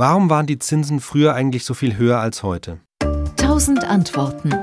Warum waren die Zinsen früher eigentlich so viel höher als heute? Tausend Antworten.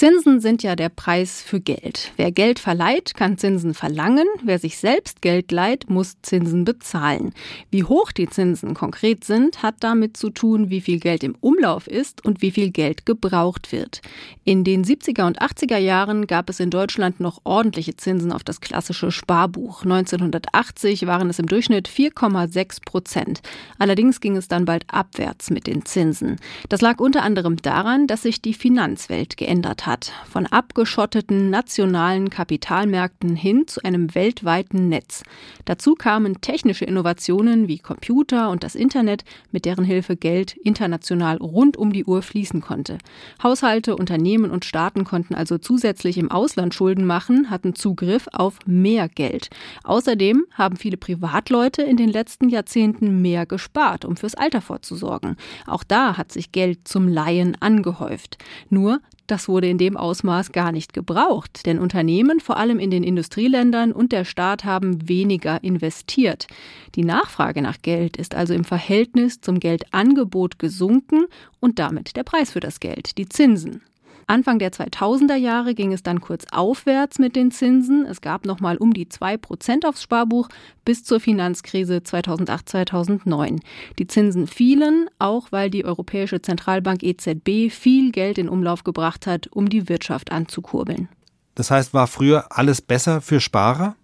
Zinsen sind ja der Preis für Geld. Wer Geld verleiht, kann Zinsen verlangen. Wer sich selbst Geld leiht, muss Zinsen bezahlen. Wie hoch die Zinsen konkret sind, hat damit zu tun, wie viel Geld im Umlauf ist und wie viel Geld gebraucht wird. In den 70er und 80er Jahren gab es in Deutschland noch ordentliche Zinsen auf das klassische Sparbuch. 1980 waren es im Durchschnitt 4,6 Prozent. Allerdings ging es dann bald abwärts mit den Zinsen. Das lag unter anderem daran, dass sich die Finanzwelt geändert hat hat, von abgeschotteten nationalen Kapitalmärkten hin zu einem weltweiten Netz. Dazu kamen technische Innovationen wie Computer und das Internet, mit deren Hilfe Geld international rund um die Uhr fließen konnte. Haushalte, Unternehmen und Staaten konnten also zusätzlich im Ausland Schulden machen, hatten Zugriff auf mehr Geld. Außerdem haben viele Privatleute in den letzten Jahrzehnten mehr gespart, um fürs Alter vorzusorgen. Auch da hat sich Geld zum Laien angehäuft. Nur das wurde in dem Ausmaß gar nicht gebraucht, denn Unternehmen, vor allem in den Industrieländern und der Staat haben weniger investiert. Die Nachfrage nach Geld ist also im Verhältnis zum Geldangebot gesunken und damit der Preis für das Geld, die Zinsen. Anfang der 2000er Jahre ging es dann kurz aufwärts mit den Zinsen. Es gab noch mal um die 2 Prozent aufs Sparbuch bis zur Finanzkrise 2008-2009. Die Zinsen fielen, auch weil die Europäische Zentralbank EZB viel Geld in Umlauf gebracht hat, um die Wirtschaft anzukurbeln. Das heißt, war früher alles besser für Sparer?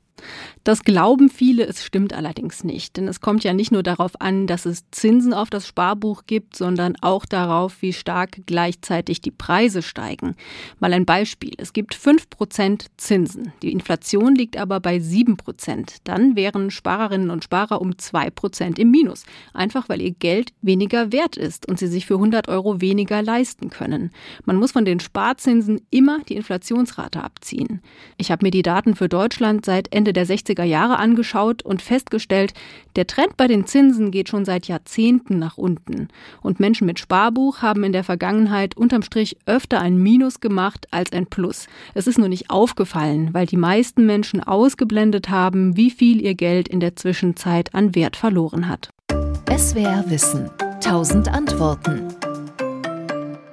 Das glauben viele, es stimmt allerdings nicht. Denn es kommt ja nicht nur darauf an, dass es Zinsen auf das Sparbuch gibt, sondern auch darauf, wie stark gleichzeitig die Preise steigen. Mal ein Beispiel. Es gibt 5% Zinsen. Die Inflation liegt aber bei 7%. Dann wären Sparerinnen und Sparer um 2% im Minus. Einfach weil ihr Geld weniger wert ist und sie sich für 100 Euro weniger leisten können. Man muss von den Sparzinsen immer die Inflationsrate abziehen. Ich habe mir die Daten für Deutschland seit Ende der 60er 70er Jahre angeschaut und festgestellt, der Trend bei den Zinsen geht schon seit Jahrzehnten nach unten. Und Menschen mit Sparbuch haben in der Vergangenheit unterm Strich öfter ein Minus gemacht als ein Plus. Es ist nur nicht aufgefallen, weil die meisten Menschen ausgeblendet haben, wie viel ihr Geld in der Zwischenzeit an Wert verloren hat. SWR Wissen. Tausend Antworten.